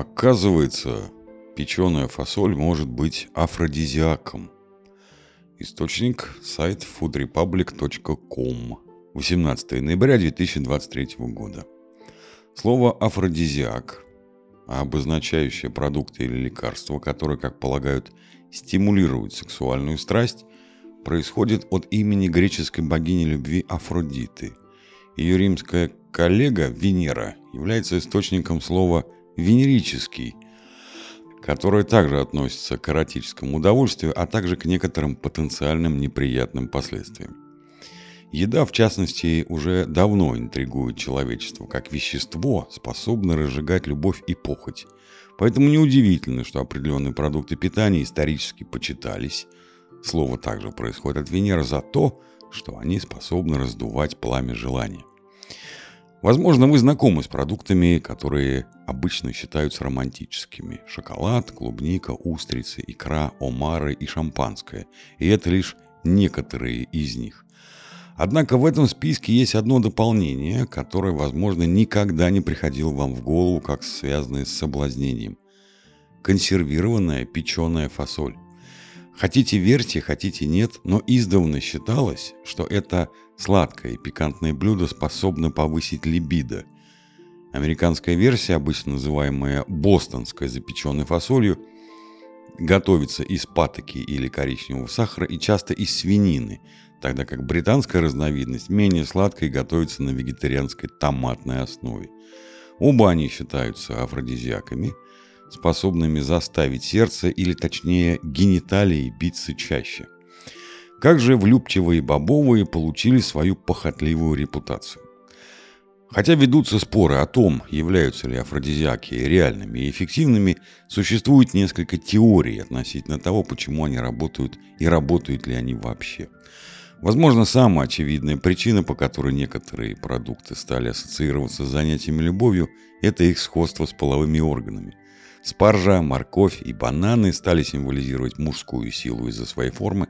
Оказывается, печеная фасоль может быть афродизиаком. Источник – сайт foodrepublic.com. 18 ноября 2023 года. Слово «афродизиак», обозначающее продукты или лекарства, которые, как полагают, стимулируют сексуальную страсть, происходит от имени греческой богини любви Афродиты. Ее римская коллега Венера является источником слова «венерический», которое также относится к эротическому удовольствию, а также к некоторым потенциальным неприятным последствиям. Еда, в частности, уже давно интригует человечество, как вещество, способное разжигать любовь и похоть. Поэтому неудивительно, что определенные продукты питания исторически почитались. Слово также происходит от Венеры за то, что они способны раздувать пламя желания. Возможно, вы знакомы с продуктами, которые обычно считаются романтическими. Шоколад, клубника, устрицы, икра, омары и шампанское. И это лишь некоторые из них. Однако в этом списке есть одно дополнение, которое, возможно, никогда не приходило вам в голову, как связанное с соблазнением. Консервированная печеная фасоль. Хотите верьте, хотите нет, но издавна считалось, что это сладкое и пикантное блюдо способно повысить либидо. Американская версия, обычно называемая бостонской запеченной фасолью, готовится из патоки или коричневого сахара и часто из свинины, тогда как британская разновидность менее сладкая готовится на вегетарианской томатной основе. Оба они считаются афродизиаками, способными заставить сердце или точнее гениталии биться чаще. Как же влюбчивые бобовые получили свою похотливую репутацию? Хотя ведутся споры о том, являются ли афродизиаки реальными и эффективными, существует несколько теорий относительно того, почему они работают и работают ли они вообще. Возможно, самая очевидная причина, по которой некоторые продукты стали ассоциироваться с занятиями любовью, это их сходство с половыми органами. Спаржа, морковь и бананы стали символизировать мужскую силу из-за своей формы,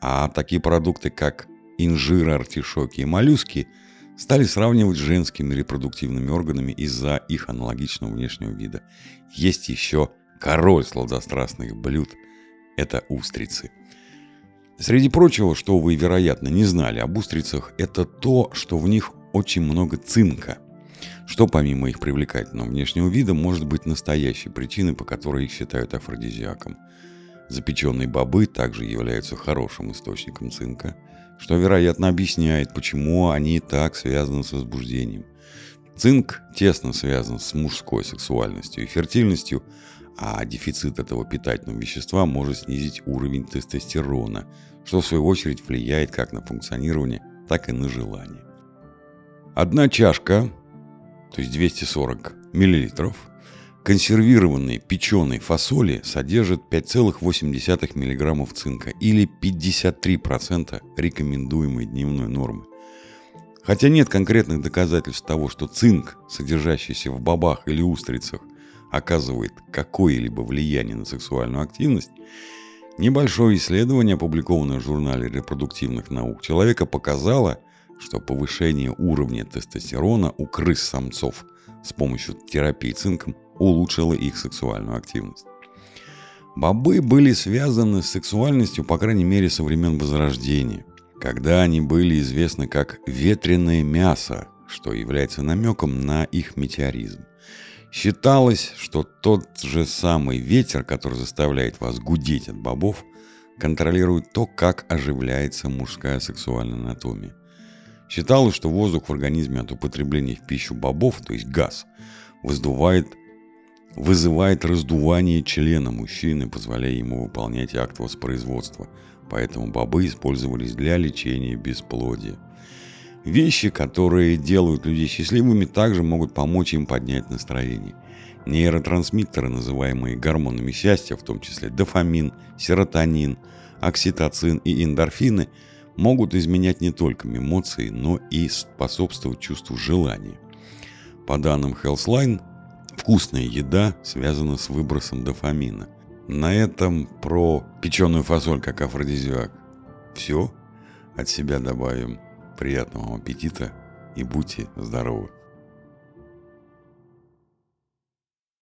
а такие продукты, как инжир, артишоки и моллюски – стали сравнивать с женскими репродуктивными органами из-за их аналогичного внешнего вида. Есть еще король сладострастных блюд – это устрицы. Среди прочего, что вы, вероятно, не знали об устрицах, это то, что в них очень много цинка, что помимо их привлекательного внешнего вида может быть настоящей причиной, по которой их считают афродизиаком. Запеченные бобы также являются хорошим источником цинка – что, вероятно, объясняет, почему они так связаны с возбуждением. Цинк тесно связан с мужской сексуальностью и фертильностью, а дефицит этого питательного вещества может снизить уровень тестостерона, что в свою очередь влияет как на функционирование, так и на желание. Одна чашка, то есть 240 миллилитров, консервированной печеной фасоли содержит 5,8 мг цинка или 53% рекомендуемой дневной нормы. Хотя нет конкретных доказательств того, что цинк, содержащийся в бобах или устрицах, оказывает какое-либо влияние на сексуальную активность, небольшое исследование, опубликованное в журнале репродуктивных наук человека, показало, что повышение уровня тестостерона у крыс-самцов с помощью терапии цинком улучшило их сексуальную активность. Бобы были связаны с сексуальностью, по крайней мере, со времен Возрождения, когда они были известны как ветреное мясо, что является намеком на их метеоризм. Считалось, что тот же самый ветер, который заставляет вас гудеть от бобов, контролирует то, как оживляется мужская сексуальная анатомия. Считалось, что воздух в организме от употребления в пищу бобов, то есть газ, воздувает вызывает раздувание члена мужчины, позволяя ему выполнять акт воспроизводства. Поэтому бобы использовались для лечения бесплодия. Вещи, которые делают людей счастливыми, также могут помочь им поднять настроение. Нейротрансмиттеры, называемые гормонами счастья, в том числе дофамин, серотонин, окситоцин и эндорфины, могут изменять не только эмоции, но и способствовать чувству желания. По данным Healthline, Вкусная еда связана с выбросом дофамина. На этом про печеную фасоль как афродизиак. Все. От себя добавим приятного аппетита и будьте здоровы.